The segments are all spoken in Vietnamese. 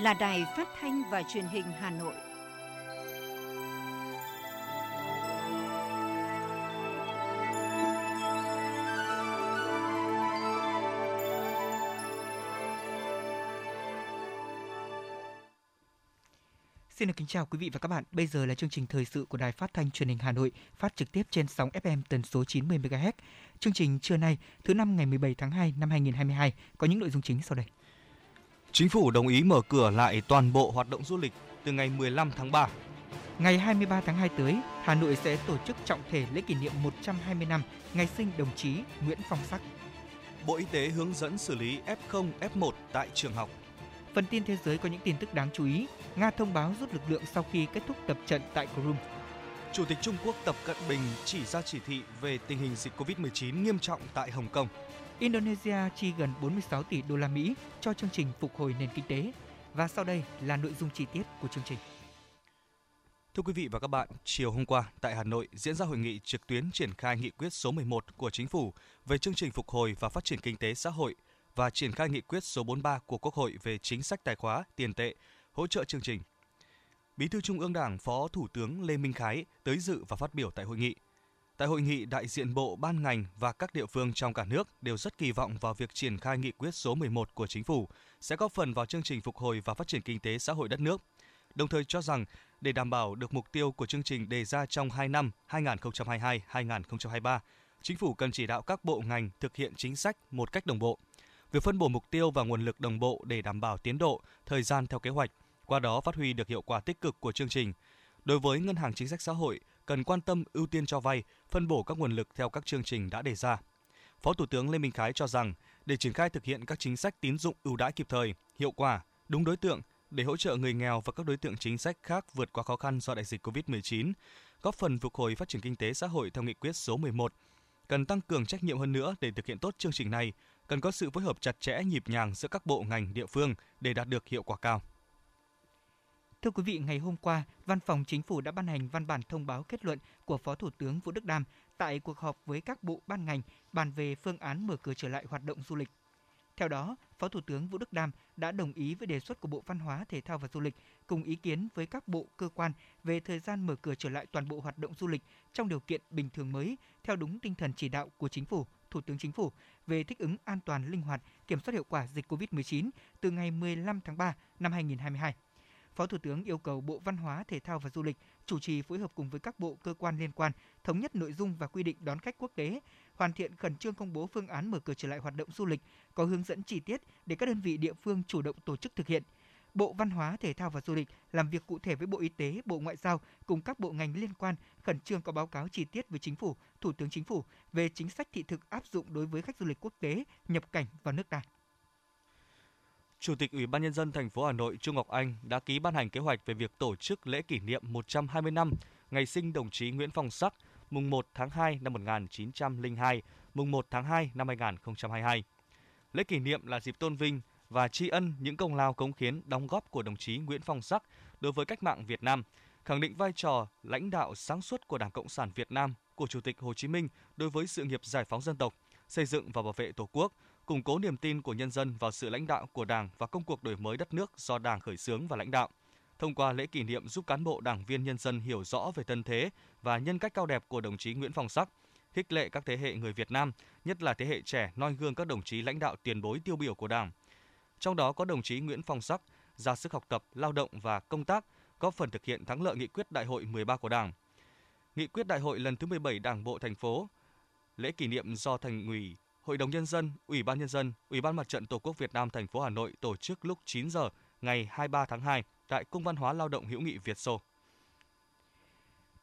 là Đài Phát thanh và Truyền hình Hà Nội. Xin được kính chào quý vị và các bạn. Bây giờ là chương trình thời sự của Đài Phát thanh Truyền hình Hà Nội, phát trực tiếp trên sóng FM tần số 90 MHz. Chương trình trưa nay, thứ năm ngày 17 tháng 2 năm 2022 có những nội dung chính sau đây. Chính phủ đồng ý mở cửa lại toàn bộ hoạt động du lịch từ ngày 15 tháng 3. Ngày 23 tháng 2 tới, Hà Nội sẽ tổ chức trọng thể lễ kỷ niệm 120 năm ngày sinh đồng chí Nguyễn Phong Sắc. Bộ Y tế hướng dẫn xử lý F0, F1 tại trường học. Phần tin thế giới có những tin tức đáng chú ý. Nga thông báo rút lực lượng sau khi kết thúc tập trận tại Crimea. Chủ tịch Trung Quốc Tập Cận Bình chỉ ra chỉ thị về tình hình dịch COVID-19 nghiêm trọng tại Hồng Kông. Indonesia chi gần 46 tỷ đô la Mỹ cho chương trình phục hồi nền kinh tế. Và sau đây là nội dung chi tiết của chương trình. Thưa quý vị và các bạn, chiều hôm qua tại Hà Nội diễn ra hội nghị trực tuyến triển khai nghị quyết số 11 của Chính phủ về chương trình phục hồi và phát triển kinh tế xã hội và triển khai nghị quyết số 43 của Quốc hội về chính sách tài khóa, tiền tệ, hỗ trợ chương trình. Bí thư Trung ương Đảng Phó Thủ tướng Lê Minh Khái tới dự và phát biểu tại hội nghị. Tại hội nghị, đại diện bộ, ban ngành và các địa phương trong cả nước đều rất kỳ vọng vào việc triển khai nghị quyết số 11 của chính phủ sẽ góp phần vào chương trình phục hồi và phát triển kinh tế xã hội đất nước. Đồng thời cho rằng để đảm bảo được mục tiêu của chương trình đề ra trong 2 năm 2022-2023, chính phủ cần chỉ đạo các bộ ngành thực hiện chính sách một cách đồng bộ. Việc phân bổ mục tiêu và nguồn lực đồng bộ để đảm bảo tiến độ, thời gian theo kế hoạch, qua đó phát huy được hiệu quả tích cực của chương trình. Đối với ngân hàng chính sách xã hội, cần quan tâm ưu tiên cho vay, phân bổ các nguồn lực theo các chương trình đã đề ra. Phó Thủ tướng Lê Minh Khái cho rằng, để triển khai thực hiện các chính sách tín dụng ưu đãi kịp thời, hiệu quả, đúng đối tượng để hỗ trợ người nghèo và các đối tượng chính sách khác vượt qua khó khăn do đại dịch COVID-19, góp phần phục hồi phát triển kinh tế xã hội theo nghị quyết số 11. Cần tăng cường trách nhiệm hơn nữa để thực hiện tốt chương trình này, cần có sự phối hợp chặt chẽ nhịp nhàng giữa các bộ ngành địa phương để đạt được hiệu quả cao. Thưa quý vị, ngày hôm qua, Văn phòng Chính phủ đã ban hành văn bản thông báo kết luận của Phó Thủ tướng Vũ Đức Đam tại cuộc họp với các bộ ban ngành bàn về phương án mở cửa trở lại hoạt động du lịch. Theo đó, Phó Thủ tướng Vũ Đức Đam đã đồng ý với đề xuất của Bộ Văn hóa, Thể thao và Du lịch cùng ý kiến với các bộ cơ quan về thời gian mở cửa trở lại toàn bộ hoạt động du lịch trong điều kiện bình thường mới theo đúng tinh thần chỉ đạo của Chính phủ, Thủ tướng Chính phủ về thích ứng an toàn, linh hoạt, kiểm soát hiệu quả dịch COVID-19 từ ngày 15 tháng 3 năm 2022. Phó Thủ tướng yêu cầu Bộ Văn hóa, Thể thao và Du lịch chủ trì phối hợp cùng với các bộ cơ quan liên quan thống nhất nội dung và quy định đón khách quốc tế, hoàn thiện khẩn trương công bố phương án mở cửa trở lại hoạt động du lịch, có hướng dẫn chi tiết để các đơn vị địa phương chủ động tổ chức thực hiện. Bộ Văn hóa, Thể thao và Du lịch làm việc cụ thể với Bộ Y tế, Bộ Ngoại giao cùng các bộ ngành liên quan khẩn trương có báo cáo chi tiết với Chính phủ, Thủ tướng Chính phủ về chính sách thị thực áp dụng đối với khách du lịch quốc tế nhập cảnh vào nước ta. Chủ tịch Ủy ban nhân dân thành phố Hà Nội Trung Ngọc Anh đã ký ban hành kế hoạch về việc tổ chức lễ kỷ niệm 120 năm ngày sinh đồng chí Nguyễn Phong Sắc, mùng 1 tháng 2 năm 1902, mùng 1 tháng 2 năm 2022. Lễ kỷ niệm là dịp tôn vinh và tri ân những công lao cống hiến đóng góp của đồng chí Nguyễn Phong Sắc đối với cách mạng Việt Nam, khẳng định vai trò lãnh đạo sáng suốt của Đảng Cộng sản Việt Nam của Chủ tịch Hồ Chí Minh đối với sự nghiệp giải phóng dân tộc, xây dựng và bảo vệ Tổ quốc, củng cố niềm tin của nhân dân vào sự lãnh đạo của Đảng và công cuộc đổi mới đất nước do Đảng khởi xướng và lãnh đạo. Thông qua lễ kỷ niệm giúp cán bộ đảng viên nhân dân hiểu rõ về thân thế và nhân cách cao đẹp của đồng chí Nguyễn Phong Sắc, khích lệ các thế hệ người Việt Nam, nhất là thế hệ trẻ noi gương các đồng chí lãnh đạo tiền bối tiêu biểu của Đảng. Trong đó có đồng chí Nguyễn Phong Sắc ra sức học tập, lao động và công tác, góp phần thực hiện thắng lợi nghị quyết đại hội 13 của Đảng. Nghị quyết đại hội lần thứ 17 Đảng bộ thành phố, lễ kỷ niệm do Thành ủy Hội đồng nhân dân, Ủy ban nhân dân, Ủy ban Mặt trận Tổ quốc Việt Nam thành phố Hà Nội tổ chức lúc 9 giờ ngày 23 tháng 2 tại Cung văn hóa Lao động hữu nghị Việt Xô.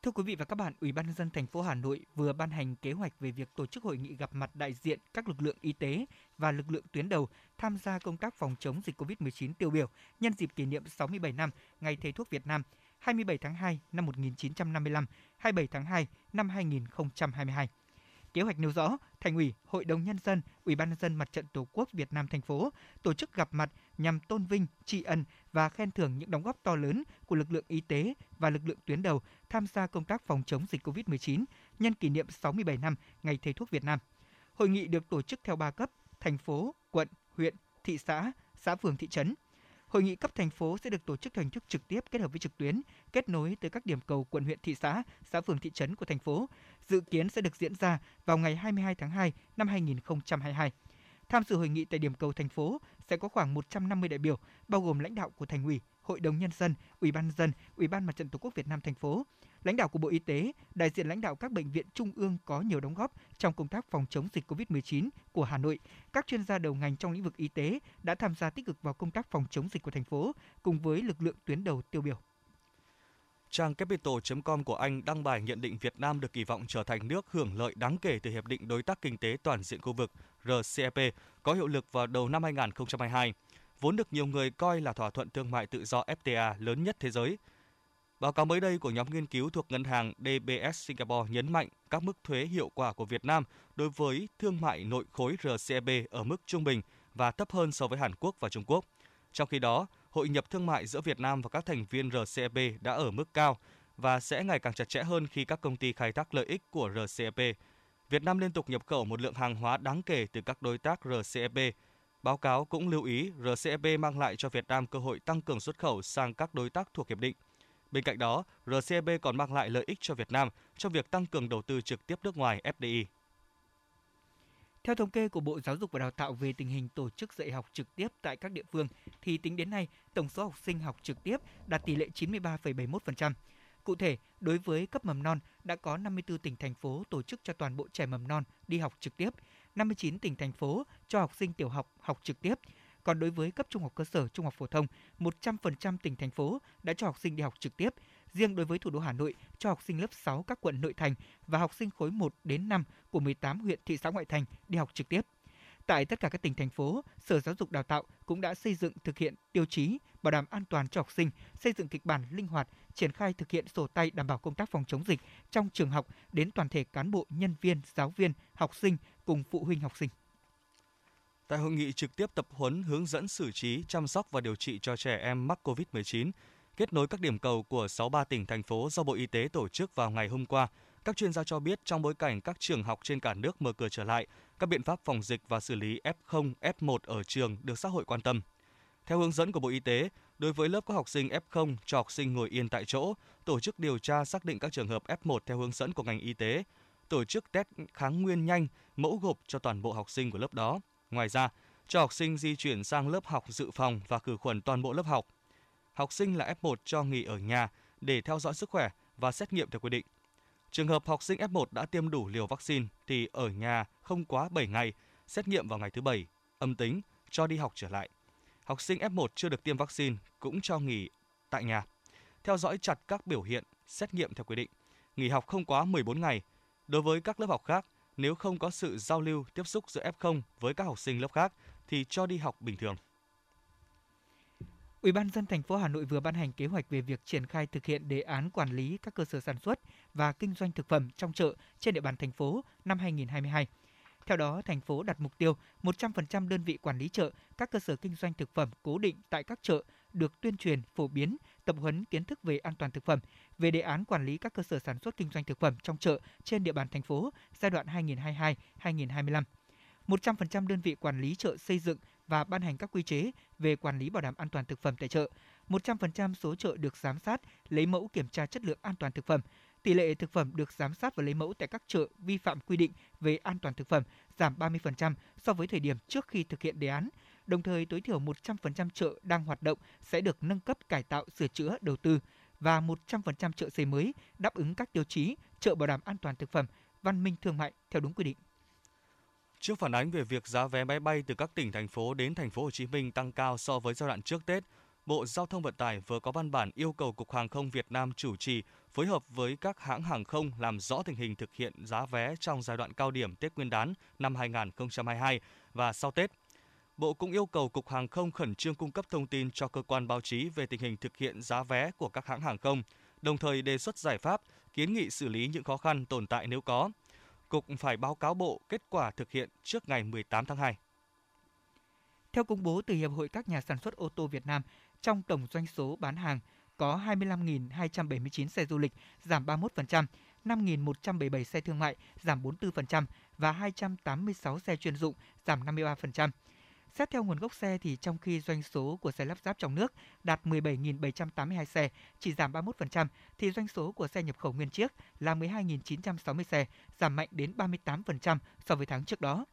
Thưa quý vị và các bạn, Ủy ban nhân dân thành phố Hà Nội vừa ban hành kế hoạch về việc tổ chức hội nghị gặp mặt đại diện các lực lượng y tế và lực lượng tuyến đầu tham gia công tác phòng chống dịch COVID-19 tiêu biểu nhân dịp kỷ niệm 67 năm Ngày Thầy thuốc Việt Nam 27 tháng 2 năm 1955, 27 tháng 2 năm 2022. Kế hoạch nêu rõ, Thành ủy, Hội đồng nhân dân, Ủy ban nhân dân Mặt trận Tổ quốc Việt Nam thành phố tổ chức gặp mặt nhằm tôn vinh, tri ân và khen thưởng những đóng góp to lớn của lực lượng y tế và lực lượng tuyến đầu tham gia công tác phòng chống dịch COVID-19 nhân kỷ niệm 67 năm Ngày Thầy thuốc Việt Nam. Hội nghị được tổ chức theo ba cấp: thành phố, quận, huyện, thị xã, xã phường thị trấn. Hội nghị cấp thành phố sẽ được tổ chức theo hình thức trực tiếp kết hợp với trực tuyến, kết nối tới các điểm cầu quận huyện thị xã, xã phường thị trấn của thành phố. Dự kiến sẽ được diễn ra vào ngày 22 tháng 2 năm 2022. Tham dự hội nghị tại điểm cầu thành phố sẽ có khoảng 150 đại biểu, bao gồm lãnh đạo của thành ủy, Hội đồng nhân dân, Ủy ban nhân dân, Ủy ban Mặt trận Tổ quốc Việt Nam thành phố, lãnh đạo của Bộ Y tế, đại diện lãnh đạo các bệnh viện trung ương có nhiều đóng góp trong công tác phòng chống dịch COVID-19 của Hà Nội. Các chuyên gia đầu ngành trong lĩnh vực y tế đã tham gia tích cực vào công tác phòng chống dịch của thành phố cùng với lực lượng tuyến đầu tiêu biểu. Trang Capital.com của Anh đăng bài nhận định Việt Nam được kỳ vọng trở thành nước hưởng lợi đáng kể từ Hiệp định Đối tác Kinh tế Toàn diện khu vực RCEP có hiệu lực vào đầu năm 2022, vốn được nhiều người coi là thỏa thuận thương mại tự do FTA lớn nhất thế giới. Báo cáo mới đây của nhóm nghiên cứu thuộc ngân hàng DBS Singapore nhấn mạnh các mức thuế hiệu quả của Việt Nam đối với thương mại nội khối RCEP ở mức trung bình và thấp hơn so với Hàn Quốc và Trung Quốc. Trong khi đó, hội nhập thương mại giữa Việt Nam và các thành viên RCEP đã ở mức cao và sẽ ngày càng chặt chẽ hơn khi các công ty khai thác lợi ích của RCEP. Việt Nam liên tục nhập khẩu một lượng hàng hóa đáng kể từ các đối tác RCEP. Báo cáo cũng lưu ý RCEP mang lại cho Việt Nam cơ hội tăng cường xuất khẩu sang các đối tác thuộc hiệp định. Bên cạnh đó, RCEP còn mang lại lợi ích cho Việt Nam trong việc tăng cường đầu tư trực tiếp nước ngoài FDI. Theo thống kê của Bộ Giáo dục và Đào tạo về tình hình tổ chức dạy học trực tiếp tại các địa phương, thì tính đến nay, tổng số học sinh học trực tiếp đạt tỷ lệ 93,71%. Cụ thể, đối với cấp mầm non, đã có 54 tỉnh thành phố tổ chức cho toàn bộ trẻ mầm non đi học trực tiếp, 59 tỉnh thành phố cho học sinh tiểu học học trực tiếp. Còn đối với cấp trung học cơ sở, trung học phổ thông, 100% tỉnh thành phố đã cho học sinh đi học trực tiếp, Riêng đối với thủ đô Hà Nội, cho học sinh lớp 6 các quận nội thành và học sinh khối 1 đến 5 của 18 huyện thị xã ngoại thành đi học trực tiếp. Tại tất cả các tỉnh thành phố, Sở Giáo dục Đào tạo cũng đã xây dựng thực hiện tiêu chí bảo đảm an toàn cho học sinh, xây dựng kịch bản linh hoạt, triển khai thực hiện sổ tay đảm bảo công tác phòng chống dịch trong trường học đến toàn thể cán bộ, nhân viên, giáo viên, học sinh cùng phụ huynh học sinh. Tại hội nghị trực tiếp tập huấn hướng dẫn xử trí, chăm sóc và điều trị cho trẻ em mắc COVID-19, kết nối các điểm cầu của 63 tỉnh thành phố do Bộ Y tế tổ chức vào ngày hôm qua. Các chuyên gia cho biết trong bối cảnh các trường học trên cả nước mở cửa trở lại, các biện pháp phòng dịch và xử lý F0, F1 ở trường được xã hội quan tâm. Theo hướng dẫn của Bộ Y tế, đối với lớp có học sinh F0 cho học sinh ngồi yên tại chỗ, tổ chức điều tra xác định các trường hợp F1 theo hướng dẫn của ngành y tế, tổ chức test kháng nguyên nhanh, mẫu gộp cho toàn bộ học sinh của lớp đó. Ngoài ra, cho học sinh di chuyển sang lớp học dự phòng và khử khuẩn toàn bộ lớp học học sinh là F1 cho nghỉ ở nhà để theo dõi sức khỏe và xét nghiệm theo quy định. Trường hợp học sinh F1 đã tiêm đủ liều vaccine thì ở nhà không quá 7 ngày, xét nghiệm vào ngày thứ bảy âm tính, cho đi học trở lại. Học sinh F1 chưa được tiêm vaccine cũng cho nghỉ tại nhà. Theo dõi chặt các biểu hiện, xét nghiệm theo quy định. Nghỉ học không quá 14 ngày. Đối với các lớp học khác, nếu không có sự giao lưu tiếp xúc giữa F0 với các học sinh lớp khác thì cho đi học bình thường. Ủy ban dân thành phố Hà Nội vừa ban hành kế hoạch về việc triển khai thực hiện đề án quản lý các cơ sở sản xuất và kinh doanh thực phẩm trong chợ trên địa bàn thành phố năm 2022. Theo đó, thành phố đặt mục tiêu 100% đơn vị quản lý chợ, các cơ sở kinh doanh thực phẩm cố định tại các chợ được tuyên truyền, phổ biến, tập huấn kiến thức về an toàn thực phẩm, về đề án quản lý các cơ sở sản xuất kinh doanh thực phẩm trong chợ trên địa bàn thành phố giai đoạn 2022-2025. 100% đơn vị quản lý chợ xây dựng và ban hành các quy chế về quản lý bảo đảm an toàn thực phẩm tại chợ. 100% số chợ được giám sát, lấy mẫu kiểm tra chất lượng an toàn thực phẩm. Tỷ lệ thực phẩm được giám sát và lấy mẫu tại các chợ vi phạm quy định về an toàn thực phẩm giảm 30% so với thời điểm trước khi thực hiện đề án. Đồng thời tối thiểu 100% chợ đang hoạt động sẽ được nâng cấp cải tạo sửa chữa đầu tư và 100% chợ xây mới đáp ứng các tiêu chí chợ bảo đảm an toàn thực phẩm, văn minh thương mại theo đúng quy định. Trước phản ánh về việc giá vé máy bay từ các tỉnh thành phố đến thành phố Hồ Chí Minh tăng cao so với giai đoạn trước Tết, Bộ Giao thông Vận tải vừa có văn bản yêu cầu Cục Hàng không Việt Nam chủ trì phối hợp với các hãng hàng không làm rõ tình hình thực hiện giá vé trong giai đoạn cao điểm Tết Nguyên đán năm 2022 và sau Tết. Bộ cũng yêu cầu Cục Hàng không khẩn trương cung cấp thông tin cho cơ quan báo chí về tình hình thực hiện giá vé của các hãng hàng không, đồng thời đề xuất giải pháp, kiến nghị xử lý những khó khăn tồn tại nếu có – Cục phải báo cáo Bộ kết quả thực hiện trước ngày 18 tháng 2. Theo công bố từ Hiệp hội các nhà sản xuất ô tô Việt Nam, trong tổng doanh số bán hàng có 25.279 xe du lịch, giảm 31%, 5.177 xe thương mại, giảm 44% và 286 xe chuyên dụng, giảm 53%. Xét theo nguồn gốc xe thì trong khi doanh số của xe lắp ráp trong nước đạt 17.782 xe, chỉ giảm 31%, thì doanh số của xe nhập khẩu nguyên chiếc là 12.960 xe, giảm mạnh đến 38% so với tháng trước đó.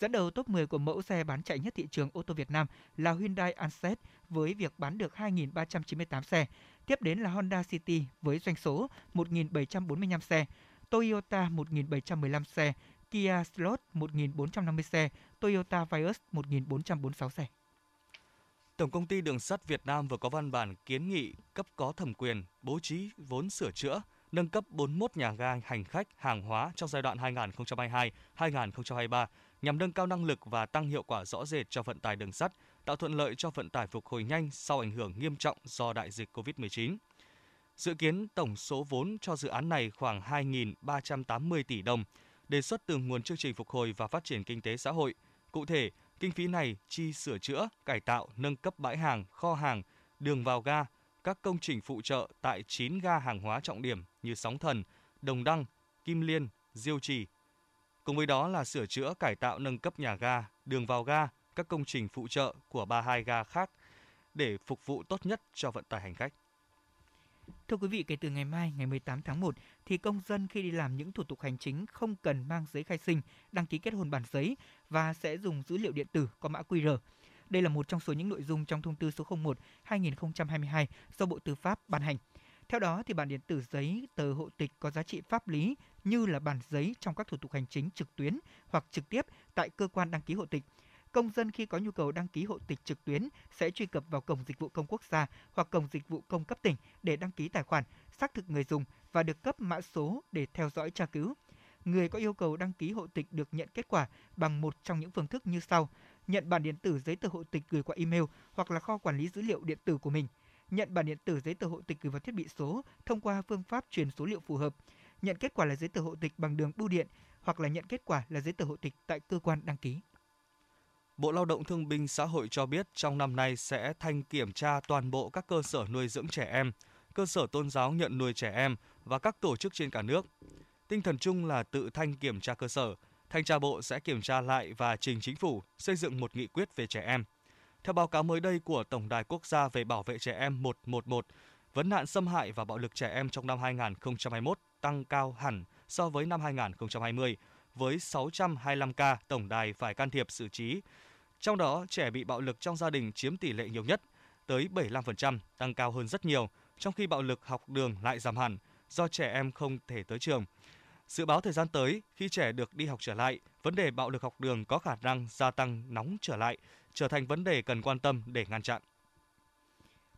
Dẫn đầu top 10 của mẫu xe bán chạy nhất thị trường ô tô Việt Nam là Hyundai Accent với việc bán được 2.398 xe. Tiếp đến là Honda City với doanh số 1.745 xe, Toyota 1.715 xe, Kia Slot 1.450 xe, Toyota Vios 1.446 xe. Tổng công ty Đường sắt Việt Nam vừa có văn bản kiến nghị cấp có thẩm quyền bố trí vốn sửa chữa, nâng cấp 41 nhà ga hành khách hàng hóa trong giai đoạn 2022-2023 nhằm nâng cao năng lực và tăng hiệu quả rõ rệt cho vận tải đường sắt, tạo thuận lợi cho vận tải phục hồi nhanh sau ảnh hưởng nghiêm trọng do đại dịch COVID-19. Dự kiến tổng số vốn cho dự án này khoảng 2.380 tỷ đồng, đề xuất từ nguồn chương trình phục hồi và phát triển kinh tế xã hội. Cụ thể, kinh phí này chi sửa chữa, cải tạo, nâng cấp bãi hàng, kho hàng, đường vào ga, các công trình phụ trợ tại 9 ga hàng hóa trọng điểm như Sóng Thần, Đồng Đăng, Kim Liên, Diêu Trì. Cùng với đó là sửa chữa, cải tạo, nâng cấp nhà ga, đường vào ga, các công trình phụ trợ của 32 ga khác để phục vụ tốt nhất cho vận tải hành khách. Thưa quý vị, kể từ ngày mai, ngày 18 tháng 1, thì công dân khi đi làm những thủ tục hành chính không cần mang giấy khai sinh, đăng ký kết hôn bản giấy và sẽ dùng dữ liệu điện tử có mã QR. Đây là một trong số những nội dung trong thông tư số 01/2022 do Bộ Tư pháp ban hành. Theo đó thì bản điện tử giấy tờ hộ tịch có giá trị pháp lý như là bản giấy trong các thủ tục hành chính trực tuyến hoặc trực tiếp tại cơ quan đăng ký hộ tịch công dân khi có nhu cầu đăng ký hộ tịch trực tuyến sẽ truy cập vào cổng dịch vụ công quốc gia hoặc cổng dịch vụ công cấp tỉnh để đăng ký tài khoản, xác thực người dùng và được cấp mã số để theo dõi tra cứu. Người có yêu cầu đăng ký hộ tịch được nhận kết quả bằng một trong những phương thức như sau: nhận bản điện tử giấy tờ hộ tịch gửi qua email hoặc là kho quản lý dữ liệu điện tử của mình, nhận bản điện tử giấy tờ hộ tịch gửi vào thiết bị số thông qua phương pháp truyền số liệu phù hợp, nhận kết quả là giấy tờ hộ tịch bằng đường bưu điện hoặc là nhận kết quả là giấy tờ hộ tịch tại cơ quan đăng ký. Bộ Lao động Thương binh Xã hội cho biết trong năm nay sẽ thanh kiểm tra toàn bộ các cơ sở nuôi dưỡng trẻ em, cơ sở tôn giáo nhận nuôi trẻ em và các tổ chức trên cả nước. Tinh thần chung là tự thanh kiểm tra cơ sở, thanh tra bộ sẽ kiểm tra lại và trình chính phủ xây dựng một nghị quyết về trẻ em. Theo báo cáo mới đây của Tổng đài Quốc gia về bảo vệ trẻ em 111, vấn nạn xâm hại và bạo lực trẻ em trong năm 2021 tăng cao hẳn so với năm 2020, với 625 ca tổng đài phải can thiệp xử trí, trong đó, trẻ bị bạo lực trong gia đình chiếm tỷ lệ nhiều nhất, tới 75%, tăng cao hơn rất nhiều, trong khi bạo lực học đường lại giảm hẳn do trẻ em không thể tới trường. Dự báo thời gian tới, khi trẻ được đi học trở lại, vấn đề bạo lực học đường có khả năng gia tăng nóng trở lại, trở thành vấn đề cần quan tâm để ngăn chặn.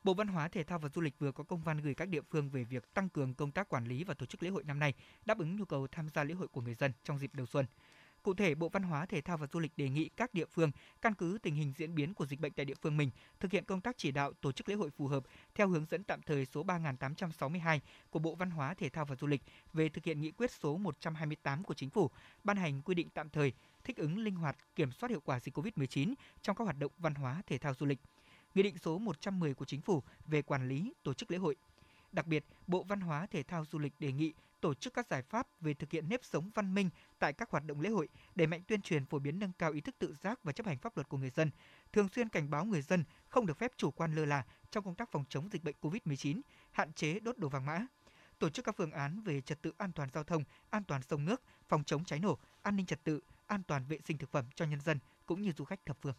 Bộ Văn hóa, Thể thao và Du lịch vừa có công văn gửi các địa phương về việc tăng cường công tác quản lý và tổ chức lễ hội năm nay, đáp ứng nhu cầu tham gia lễ hội của người dân trong dịp đầu xuân. Cụ thể, Bộ Văn hóa, Thể thao và Du lịch đề nghị các địa phương căn cứ tình hình diễn biến của dịch bệnh tại địa phương mình, thực hiện công tác chỉ đạo tổ chức lễ hội phù hợp theo hướng dẫn tạm thời số 3862 của Bộ Văn hóa, Thể thao và Du lịch về thực hiện nghị quyết số 128 của Chính phủ, ban hành quy định tạm thời thích ứng linh hoạt kiểm soát hiệu quả dịch COVID-19 trong các hoạt động văn hóa, thể thao du lịch. Nghị định số 110 của Chính phủ về quản lý tổ chức lễ hội. Đặc biệt, Bộ Văn hóa, Thể thao Du lịch đề nghị tổ chức các giải pháp về thực hiện nếp sống văn minh tại các hoạt động lễ hội, đẩy mạnh tuyên truyền phổ biến nâng cao ý thức tự giác và chấp hành pháp luật của người dân, thường xuyên cảnh báo người dân không được phép chủ quan lơ là trong công tác phòng chống dịch bệnh COVID-19, hạn chế đốt đồ vàng mã, tổ chức các phương án về trật tự an toàn giao thông, an toàn sông nước, phòng chống cháy nổ, an ninh trật tự, an toàn vệ sinh thực phẩm cho nhân dân cũng như du khách thập phương.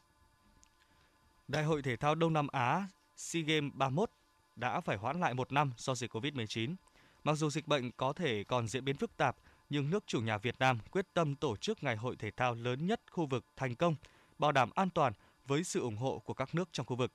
Đại hội thể thao Đông Nam Á SEA Games 31 đã phải hoãn lại một năm do dịch Covid-19. Mặc dù dịch bệnh có thể còn diễn biến phức tạp, nhưng nước chủ nhà Việt Nam quyết tâm tổ chức ngày hội thể thao lớn nhất khu vực thành công, bảo đảm an toàn với sự ủng hộ của các nước trong khu vực.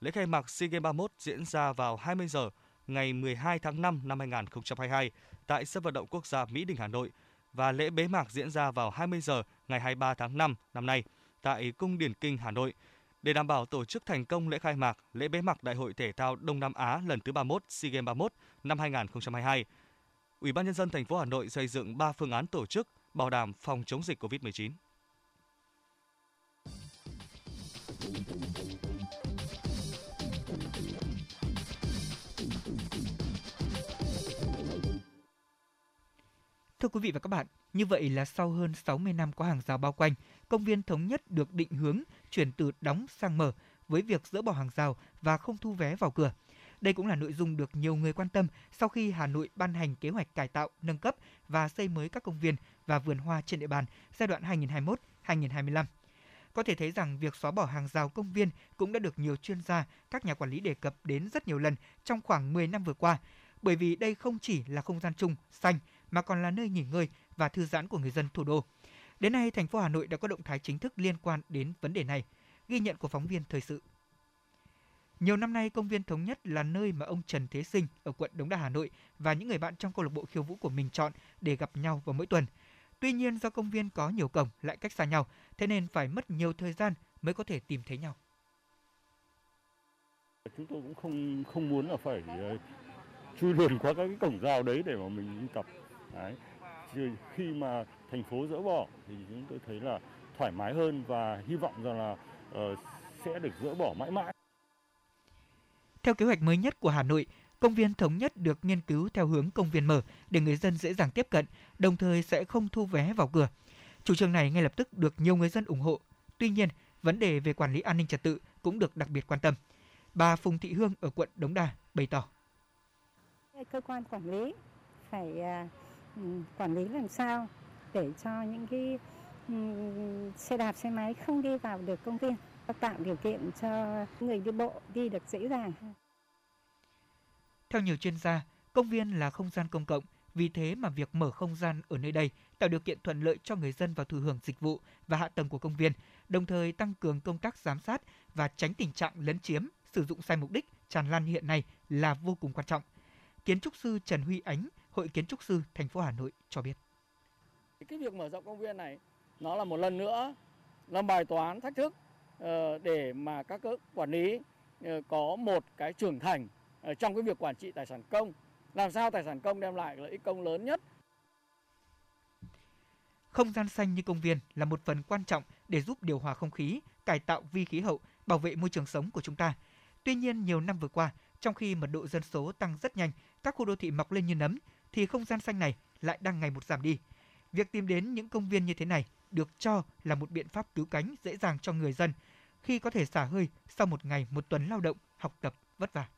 Lễ khai mạc SEA Games 31 diễn ra vào 20 giờ ngày 12 tháng 5 năm 2022 tại sân vận động quốc gia Mỹ Đình Hà Nội và lễ bế mạc diễn ra vào 20 giờ ngày 23 tháng 5 năm nay tại Cung Điển Kinh Hà Nội. Để đảm bảo tổ chức thành công lễ khai mạc, lễ bế mạc Đại hội thể thao Đông Nam Á lần thứ 31 SEA Games 31 năm 2022, Ủy ban nhân dân thành phố Hà Nội xây dựng 3 phương án tổ chức bảo đảm phòng chống dịch COVID-19. Thưa quý vị và các bạn, như vậy là sau hơn 60 năm có hàng rào bao quanh, công viên Thống Nhất được định hướng chuyển từ đóng sang mở với việc dỡ bỏ hàng rào và không thu vé vào cửa. Đây cũng là nội dung được nhiều người quan tâm sau khi Hà Nội ban hành kế hoạch cải tạo, nâng cấp và xây mới các công viên và vườn hoa trên địa bàn giai đoạn 2021-2025. Có thể thấy rằng việc xóa bỏ hàng rào công viên cũng đã được nhiều chuyên gia, các nhà quản lý đề cập đến rất nhiều lần trong khoảng 10 năm vừa qua, bởi vì đây không chỉ là không gian chung, xanh, mà còn là nơi nghỉ ngơi và thư giãn của người dân thủ đô. Đến nay, thành phố Hà Nội đã có động thái chính thức liên quan đến vấn đề này. Ghi nhận của phóng viên thời sự. Nhiều năm nay, công viên Thống Nhất là nơi mà ông Trần Thế Sinh ở quận Đống Đa Hà Nội và những người bạn trong câu lạc bộ khiêu vũ của mình chọn để gặp nhau vào mỗi tuần. Tuy nhiên do công viên có nhiều cổng lại cách xa nhau, thế nên phải mất nhiều thời gian mới có thể tìm thấy nhau. Chúng tôi cũng không không muốn là phải ờ, chui luồn qua các cái cổng rào đấy để mà mình tập. Đấy. Khi mà thành phố dỡ bỏ thì chúng tôi thấy là thoải mái hơn và hy vọng rằng là uh, sẽ được dỡ bỏ mãi mãi. Theo kế hoạch mới nhất của Hà Nội, công viên thống nhất được nghiên cứu theo hướng công viên mở để người dân dễ dàng tiếp cận, đồng thời sẽ không thu vé vào cửa. Chủ trương này ngay lập tức được nhiều người dân ủng hộ. Tuy nhiên, vấn đề về quản lý an ninh trật tự cũng được đặc biệt quan tâm. Bà Phùng Thị Hương ở quận Đống Đa bày tỏ. Cơ quan quản lý phải à, Ừ, quản lý làm sao để cho những cái ừ, xe đạp xe máy không đi vào được công viên tạo điều kiện cho người đi bộ đi được dễ dàng. Theo nhiều chuyên gia, công viên là không gian công cộng, vì thế mà việc mở không gian ở nơi đây tạo điều kiện thuận lợi cho người dân vào thụ hưởng dịch vụ và hạ tầng của công viên, đồng thời tăng cường công tác giám sát và tránh tình trạng lấn chiếm, sử dụng sai mục đích tràn lan hiện nay là vô cùng quan trọng. Kiến trúc sư Trần Huy Ánh, Hội Kiến trúc sư thành phố Hà Nội cho biết. Cái việc mở rộng công viên này nó là một lần nữa là bài toán thách thức Ờ, để mà các cấp quản lý ờ, có một cái trưởng thành ờ, trong cái việc quản trị tài sản công làm sao tài sản công đem lại lợi ích công lớn nhất không gian xanh như công viên là một phần quan trọng để giúp điều hòa không khí, cải tạo vi khí hậu, bảo vệ môi trường sống của chúng ta. Tuy nhiên, nhiều năm vừa qua, trong khi mật độ dân số tăng rất nhanh, các khu đô thị mọc lên như nấm, thì không gian xanh này lại đang ngày một giảm đi. Việc tìm đến những công viên như thế này được cho là một biện pháp cứu cánh dễ dàng cho người dân khi có thể xả hơi sau một ngày một tuần lao động, học tập vất vả.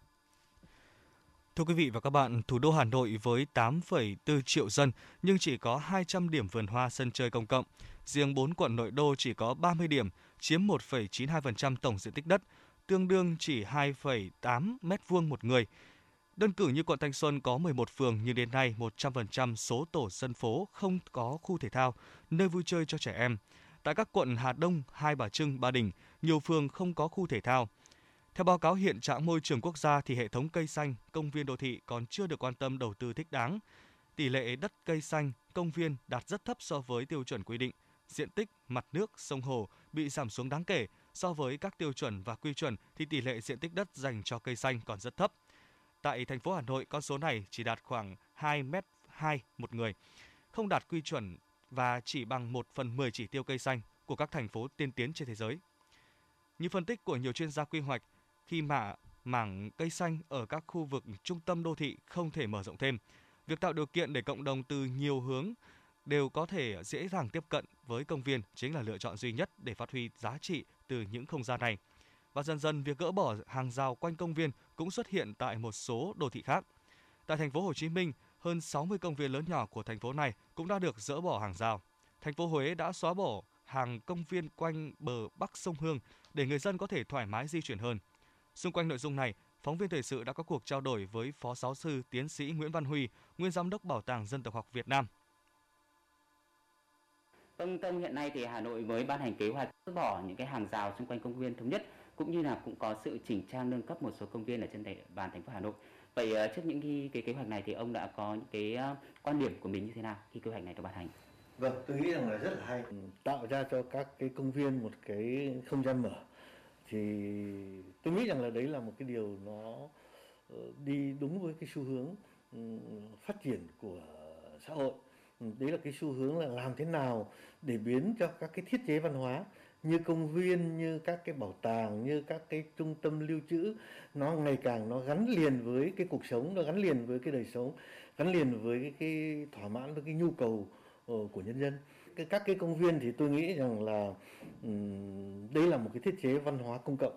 Thưa quý vị và các bạn, thủ đô Hà Nội với 8,4 triệu dân nhưng chỉ có 200 điểm vườn hoa sân chơi công cộng. Riêng 4 quận nội đô chỉ có 30 điểm, chiếm 1,92% tổng diện tích đất, tương đương chỉ 2,8 mét vuông một người. Đơn cử như quận Thanh Xuân có 11 phường nhưng đến nay 100% số tổ dân phố không có khu thể thao, nơi vui chơi cho trẻ em. Tại các quận Hà Đông, Hai Bà Trưng, Ba Đình, nhiều phường không có khu thể thao. Theo báo cáo hiện trạng môi trường quốc gia thì hệ thống cây xanh, công viên đô thị còn chưa được quan tâm đầu tư thích đáng. Tỷ lệ đất cây xanh, công viên đạt rất thấp so với tiêu chuẩn quy định. Diện tích, mặt nước, sông hồ bị giảm xuống đáng kể. So với các tiêu chuẩn và quy chuẩn thì tỷ lệ diện tích đất dành cho cây xanh còn rất thấp. Tại thành phố Hà Nội, con số này chỉ đạt khoảng 2 m 2 một người, không đạt quy chuẩn và chỉ bằng 1 phần 10 chỉ tiêu cây xanh của các thành phố tiên tiến trên thế giới. Như phân tích của nhiều chuyên gia quy hoạch, khi mà mảng cây xanh ở các khu vực trung tâm đô thị không thể mở rộng thêm, việc tạo điều kiện để cộng đồng từ nhiều hướng đều có thể dễ dàng tiếp cận với công viên chính là lựa chọn duy nhất để phát huy giá trị từ những không gian này. Và dần dần việc gỡ bỏ hàng rào quanh công viên cũng xuất hiện tại một số đô thị khác. Tại thành phố Hồ Chí Minh, hơn 60 công viên lớn nhỏ của thành phố này cũng đã được dỡ bỏ hàng rào. Thành phố Huế đã xóa bỏ hàng công viên quanh bờ bắc sông Hương để người dân có thể thoải mái di chuyển hơn. Xung quanh nội dung này, phóng viên thời sự đã có cuộc trao đổi với Phó Giáo sư Tiến sĩ Nguyễn Văn Huy, nguyên giám đốc Bảo tàng Dân tộc học Việt Nam. Vâng, Tâm hiện nay thì Hà Nội mới ban hành kế hoạch bỏ những cái hàng rào xung quanh công viên thống nhất cũng như là cũng có sự chỉnh trang nâng cấp một số công viên ở trên địa bàn thành phố Hà Nội. Vậy ờ, trước những cái, cái kế hoạch này thì ông đã có những cái ờ, quan điểm của mình như thế nào khi kế hoạch này được ban hành? Vâng, tôi nghĩ rằng là rất là hay tạo ra cho các cái công viên một cái không gian mở thì tôi nghĩ rằng là đấy là một cái điều nó ờ, đi đúng với cái xu hướng phát triển của xã hội Ừ, đấy là cái xu hướng là làm thế nào để biến cho các cái thiết chế văn hóa như công viên như các cái bảo tàng như các cái trung tâm lưu trữ nó ngày càng nó gắn liền với cái cuộc sống nó gắn liền với cái đời sống gắn liền với cái, cái thỏa mãn với cái nhu cầu ờ, của nhân dân. Cái các cái công viên thì tôi nghĩ rằng là um, đây là một cái thiết chế văn hóa công cộng.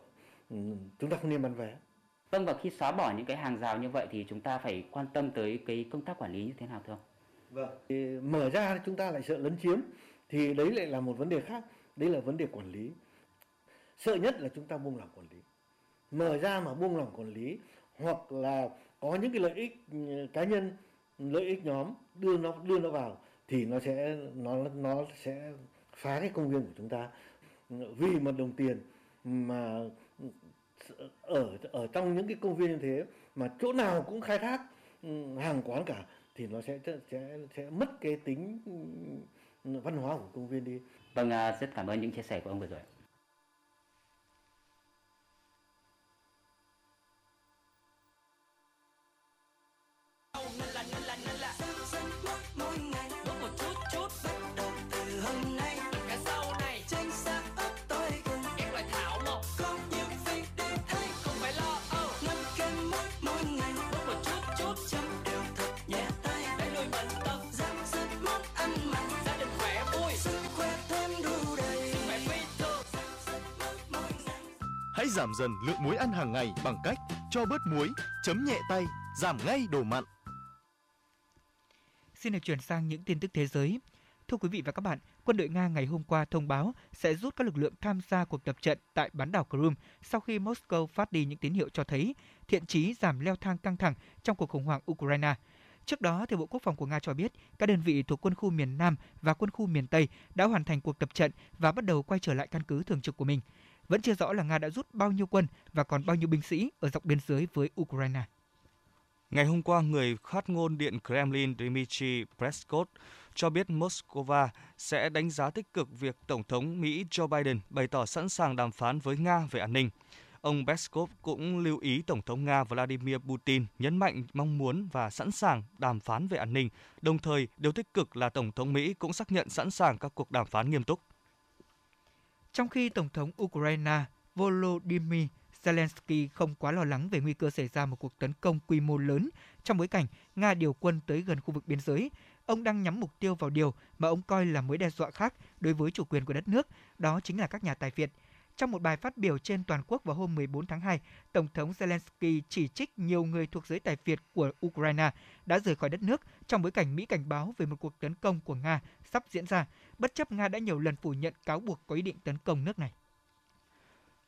Um, chúng ta không nên bán vé. Vâng và khi xóa bỏ những cái hàng rào như vậy thì chúng ta phải quan tâm tới cái công tác quản lý như thế nào thưa ông? Vâng. Thì mở ra chúng ta lại sợ lấn chiếm thì đấy lại là một vấn đề khác, đấy là vấn đề quản lý. Sợ nhất là chúng ta buông lỏng quản lý. Mở ra mà buông lỏng quản lý hoặc là có những cái lợi ích ừ, cá nhân, lợi ích nhóm đưa nó đưa nó vào thì nó sẽ nó nó sẽ phá cái công viên của chúng ta. Vì một đồng tiền mà ở ở trong những cái công viên như thế mà chỗ nào cũng khai thác ừ, hàng quán cả thì nó sẽ sẽ sẽ mất cái tính văn hóa của công viên đi. Vâng, à, rất cảm ơn những chia sẻ của ông vừa rồi. Giảm dần lượng muối ăn hàng ngày bằng cách cho bớt muối, chấm nhẹ tay, giảm ngay đồ mặn. Xin được chuyển sang những tin tức thế giới. Thưa quý vị và các bạn, quân đội Nga ngày hôm qua thông báo sẽ rút các lực lượng tham gia cuộc tập trận tại bán đảo Crimea sau khi Moscow phát đi những tín hiệu cho thấy thiện chí giảm leo thang căng thẳng trong cuộc khủng hoảng Ukraine. Trước đó, thì Bộ Quốc phòng của Nga cho biết các đơn vị thuộc quân khu miền Nam và quân khu miền Tây đã hoàn thành cuộc tập trận và bắt đầu quay trở lại căn cứ thường trực của mình. Vẫn chưa rõ là Nga đã rút bao nhiêu quân và còn bao nhiêu binh sĩ ở dọc biên giới với Ukraine. Ngày hôm qua, người phát ngôn Điện Kremlin Dmitry Peskov cho biết Moscow sẽ đánh giá tích cực việc Tổng thống Mỹ Joe Biden bày tỏ sẵn sàng đàm phán với Nga về an ninh. Ông Peskov cũng lưu ý Tổng thống Nga Vladimir Putin nhấn mạnh mong muốn và sẵn sàng đàm phán về an ninh, đồng thời điều tích cực là Tổng thống Mỹ cũng xác nhận sẵn sàng các cuộc đàm phán nghiêm túc. Trong khi Tổng thống Ukraine Volodymyr Zelensky không quá lo lắng về nguy cơ xảy ra một cuộc tấn công quy mô lớn trong bối cảnh Nga điều quân tới gần khu vực biên giới, ông đang nhắm mục tiêu vào điều mà ông coi là mối đe dọa khác đối với chủ quyền của đất nước, đó chính là các nhà tài phiệt. Trong một bài phát biểu trên toàn quốc vào hôm 14 tháng 2, Tổng thống Zelensky chỉ trích nhiều người thuộc giới tài phiệt của Ukraine đã rời khỏi đất nước trong bối cảnh Mỹ cảnh báo về một cuộc tấn công của Nga sắp diễn ra, bất chấp Nga đã nhiều lần phủ nhận cáo buộc có ý định tấn công nước này.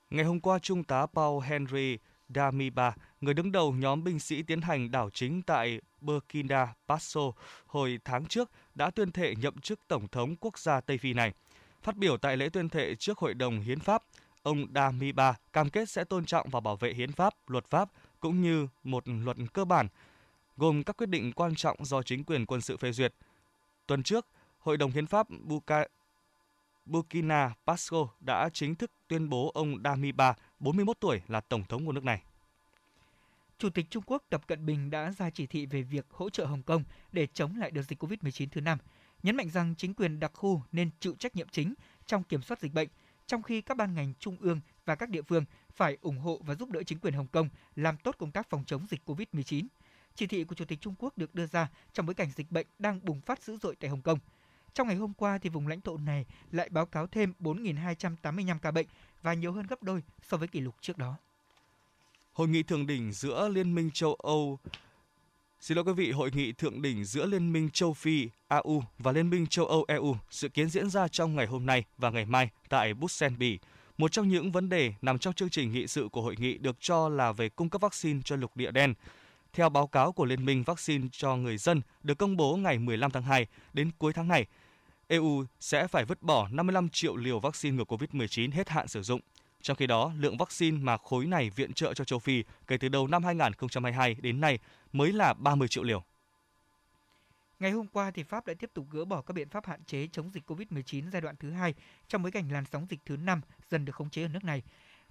Ngày hôm qua, Trung tá Paul Henry Damiba, người đứng đầu nhóm binh sĩ tiến hành đảo chính tại Burkina Faso hồi tháng trước, đã tuyên thệ nhậm chức Tổng thống quốc gia Tây Phi này. Phát biểu tại lễ tuyên thệ trước Hội đồng Hiến pháp, ông Damiba cam kết sẽ tôn trọng và bảo vệ hiến pháp, luật pháp cũng như một luật cơ bản, gồm các quyết định quan trọng do chính quyền quân sự phê duyệt. Tuần trước, Hội đồng Hiến pháp Buka Burkina Faso đã chính thức tuyên bố ông Damiba, 41 tuổi, là tổng thống của nước này. Chủ tịch Trung Quốc Tập Cận Bình đã ra chỉ thị về việc hỗ trợ Hồng Kông để chống lại đợt dịch COVID-19 thứ năm, nhấn mạnh rằng chính quyền đặc khu nên chịu trách nhiệm chính trong kiểm soát dịch bệnh, trong khi các ban ngành trung ương và các địa phương phải ủng hộ và giúp đỡ chính quyền Hồng Kông làm tốt công tác phòng chống dịch COVID-19. Chỉ thị của Chủ tịch Trung Quốc được đưa ra trong bối cảnh dịch bệnh đang bùng phát dữ dội tại Hồng Kông – trong ngày hôm qua thì vùng lãnh thổ này lại báo cáo thêm 4.285 ca bệnh và nhiều hơn gấp đôi so với kỷ lục trước đó. Hội nghị thượng đỉnh giữa Liên minh châu Âu Xin lỗi quý vị, hội nghị thượng đỉnh giữa Liên minh châu Phi AU và Liên minh châu Âu EU dự kiến diễn ra trong ngày hôm nay và ngày mai tại Bruxelles, Bỉ. Một trong những vấn đề nằm trong chương trình nghị sự của hội nghị được cho là về cung cấp vaccine cho lục địa đen. Theo báo cáo của Liên minh vaccine cho người dân được công bố ngày 15 tháng 2 đến cuối tháng này, EU sẽ phải vứt bỏ 55 triệu liều vaccine ngừa COVID-19 hết hạn sử dụng. Trong khi đó, lượng vaccine mà khối này viện trợ cho châu Phi kể từ đầu năm 2022 đến nay mới là 30 triệu liều. Ngày hôm qua thì Pháp đã tiếp tục gỡ bỏ các biện pháp hạn chế chống dịch COVID-19 giai đoạn thứ hai trong bối cảnh làn sóng dịch thứ năm dần được khống chế ở nước này.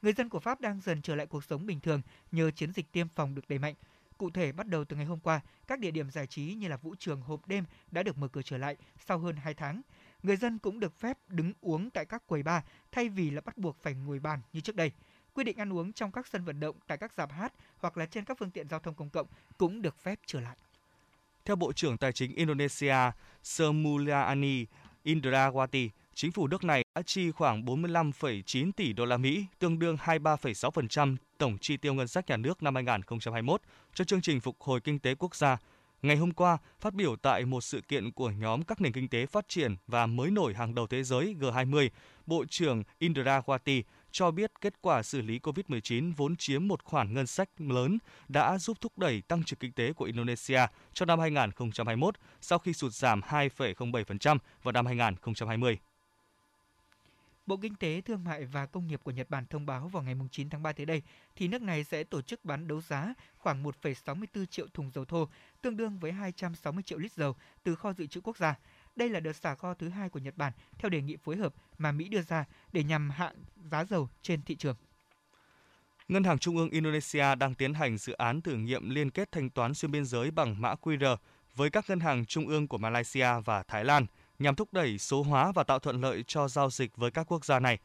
Người dân của Pháp đang dần trở lại cuộc sống bình thường nhờ chiến dịch tiêm phòng được đẩy mạnh. Cụ thể, bắt đầu từ ngày hôm qua, các địa điểm giải trí như là vũ trường hộp đêm đã được mở cửa trở lại sau hơn 2 tháng. Người dân cũng được phép đứng uống tại các quầy bar thay vì là bắt buộc phải ngồi bàn như trước đây. Quy định ăn uống trong các sân vận động, tại các dạp hát hoặc là trên các phương tiện giao thông công cộng cũng được phép trở lại. Theo Bộ trưởng Tài chính Indonesia Sermuliani Indrawati, chính phủ nước này đã chi khoảng 45,9 tỷ đô la Mỹ, tương đương 23,6% tổng chi tiêu ngân sách nhà nước năm 2021 cho chương trình phục hồi kinh tế quốc gia. Ngày hôm qua, phát biểu tại một sự kiện của nhóm các nền kinh tế phát triển và mới nổi hàng đầu thế giới G20, Bộ trưởng Indrawati cho biết kết quả xử lý COVID-19 vốn chiếm một khoản ngân sách lớn đã giúp thúc đẩy tăng trưởng kinh tế của Indonesia trong năm 2021 sau khi sụt giảm 2,07% vào năm 2020. Bộ Kinh tế, Thương mại và Công nghiệp của Nhật Bản thông báo vào ngày 9 tháng 3 tới đây thì nước này sẽ tổ chức bán đấu giá khoảng 1,64 triệu thùng dầu thô, tương đương với 260 triệu lít dầu từ kho dự trữ quốc gia. Đây là đợt xả kho thứ hai của Nhật Bản theo đề nghị phối hợp mà Mỹ đưa ra để nhằm hạ giá dầu trên thị trường. Ngân hàng Trung ương Indonesia đang tiến hành dự án thử nghiệm liên kết thanh toán xuyên biên giới bằng mã QR với các ngân hàng trung ương của Malaysia và Thái Lan nhằm thúc đẩy số hóa và tạo thuận lợi cho giao dịch với các quốc gia này.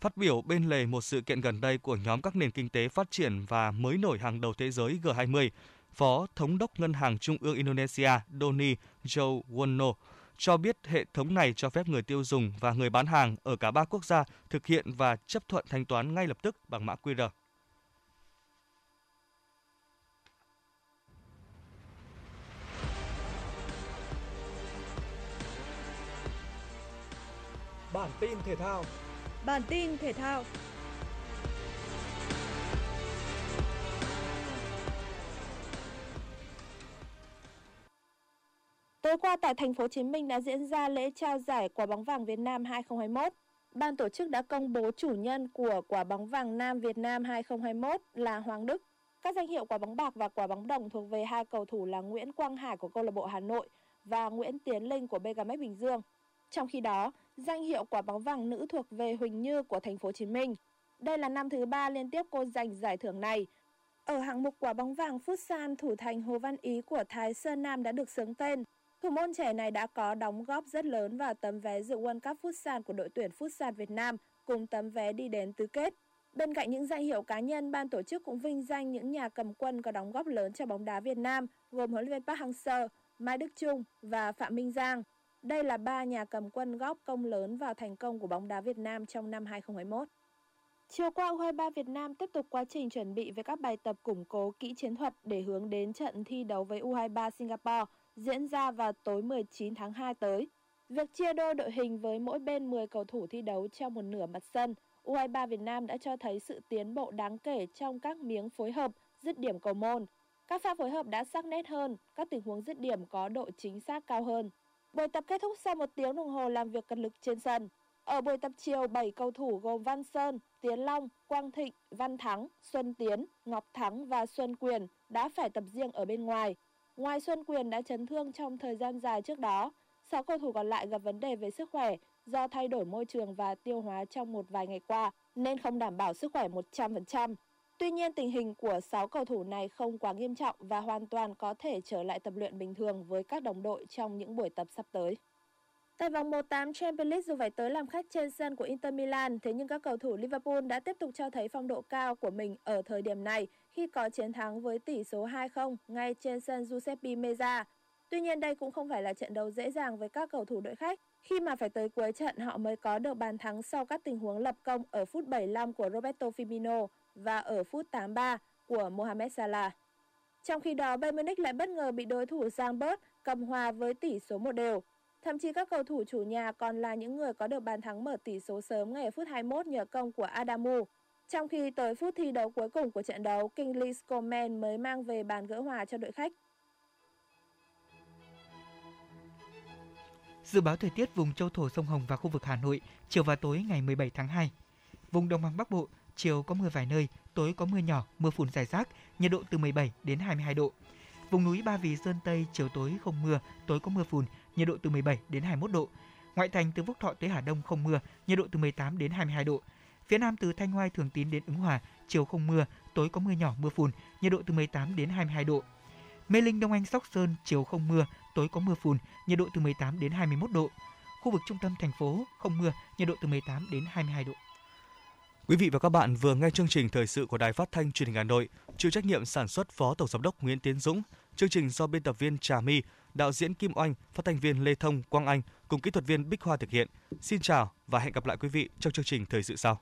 Phát biểu bên lề một sự kiện gần đây của nhóm các nền kinh tế phát triển và mới nổi hàng đầu thế giới G20, Phó Thống đốc Ngân hàng Trung ương Indonesia Doni Jowono cho biết hệ thống này cho phép người tiêu dùng và người bán hàng ở cả ba quốc gia thực hiện và chấp thuận thanh toán ngay lập tức bằng mã QR. Bản tin thể thao. Bản tin thể thao. Tối qua tại thành phố Hồ Chí Minh đã diễn ra lễ trao giải quả bóng vàng Việt Nam 2021. Ban tổ chức đã công bố chủ nhân của quả bóng vàng Nam Việt Nam 2021 là Hoàng Đức. Các danh hiệu quả bóng bạc và quả bóng đồng thuộc về hai cầu thủ là Nguyễn Quang Hải của câu lạc bộ Hà Nội và Nguyễn Tiến Linh của BKMX Bình Dương. Trong khi đó, danh hiệu quả bóng vàng nữ thuộc về Huỳnh Như của thành phố Hồ Chí Minh. Đây là năm thứ ba liên tiếp cô giành giải thưởng này. Ở hạng mục quả bóng vàng Futsal, thủ thành Hồ Văn Ý của Thái Sơn Nam đã được sướng tên. Thủ môn trẻ này đã có đóng góp rất lớn vào tấm vé dự World Cup Futsal của đội tuyển Futsal Việt Nam cùng tấm vé đi đến tứ kết. Bên cạnh những danh hiệu cá nhân, ban tổ chức cũng vinh danh những nhà cầm quân có đóng góp lớn cho bóng đá Việt Nam, gồm huấn luyện viên Park Hang-seo, Mai Đức Chung và Phạm Minh Giang. Đây là ba nhà cầm quân góp công lớn vào thành công của bóng đá Việt Nam trong năm 2021. Chiều qua, U23 Việt Nam tiếp tục quá trình chuẩn bị với các bài tập củng cố kỹ chiến thuật để hướng đến trận thi đấu với U23 Singapore diễn ra vào tối 19 tháng 2 tới. Việc chia đôi đội hình với mỗi bên 10 cầu thủ thi đấu trong một nửa mặt sân, U23 Việt Nam đã cho thấy sự tiến bộ đáng kể trong các miếng phối hợp, dứt điểm cầu môn. Các pha phối hợp đã sắc nét hơn, các tình huống dứt điểm có độ chính xác cao hơn. Buổi tập kết thúc sau một tiếng đồng hồ làm việc cật lực trên sân. Ở buổi tập chiều, 7 cầu thủ gồm Văn Sơn, Tiến Long, Quang Thịnh, Văn Thắng, Xuân Tiến, Ngọc Thắng và Xuân Quyền đã phải tập riêng ở bên ngoài. Ngoài Xuân Quyền đã chấn thương trong thời gian dài trước đó, 6 cầu thủ còn lại gặp vấn đề về sức khỏe do thay đổi môi trường và tiêu hóa trong một vài ngày qua nên không đảm bảo sức khỏe 100%. Tuy nhiên, tình hình của 6 cầu thủ này không quá nghiêm trọng và hoàn toàn có thể trở lại tập luyện bình thường với các đồng đội trong những buổi tập sắp tới. Tại vòng 1-8 Champions League dù phải tới làm khách trên sân của Inter Milan, thế nhưng các cầu thủ Liverpool đã tiếp tục cho thấy phong độ cao của mình ở thời điểm này khi có chiến thắng với tỷ số 2-0 ngay trên sân Giuseppe Meazza. Tuy nhiên đây cũng không phải là trận đấu dễ dàng với các cầu thủ đội khách khi mà phải tới cuối trận họ mới có được bàn thắng sau các tình huống lập công ở phút 75 của Roberto Firmino và ở phút 83 của Mohamed Salah. Trong khi đó, Bayern Munich lại bất ngờ bị đối thủ Giang Bớt cầm hòa với tỷ số một đều. Thậm chí các cầu thủ chủ nhà còn là những người có được bàn thắng mở tỷ số sớm ngay ở phút 21 nhờ công của Adamu. Trong khi tới phút thi đấu cuối cùng của trận đấu, Kingsley Coman mới mang về bàn gỡ hòa cho đội khách. Dự báo thời tiết vùng châu thổ sông Hồng và khu vực Hà Nội chiều và tối ngày 17 tháng 2. Vùng đồng bằng Bắc Bộ chiều có mưa vài nơi, tối có mưa nhỏ, mưa phùn rải rác, nhiệt độ từ 17 đến 22 độ. Vùng núi Ba Vì Sơn Tây chiều tối không mưa, tối có mưa phùn, nhiệt độ từ 17 đến 21 độ. Ngoại thành từ Phúc Thọ tới Hà Đông không mưa, nhiệt độ từ 18 đến 22 độ. Phía Nam từ Thanh Hoai Thường Tín đến Ứng Hòa, chiều không mưa, tối có mưa nhỏ, mưa phùn, nhiệt độ từ 18 đến 22 độ. Mê Linh Đông Anh Sóc Sơn chiều không mưa, tối có mưa phùn, nhiệt độ từ 18 đến 21 độ. Khu vực trung tâm thành phố không mưa, nhiệt độ từ 18 đến 22 độ. Quý vị và các bạn vừa nghe chương trình thời sự của Đài Phát thanh Truyền hình Hà Nội, chịu trách nhiệm sản xuất Phó Tổng giám đốc Nguyễn Tiến Dũng, chương trình do biên tập viên Trà My, đạo diễn Kim Oanh, phát thanh viên Lê Thông, Quang Anh cùng kỹ thuật viên Bích Hoa thực hiện. Xin chào và hẹn gặp lại quý vị trong chương trình thời sự sau.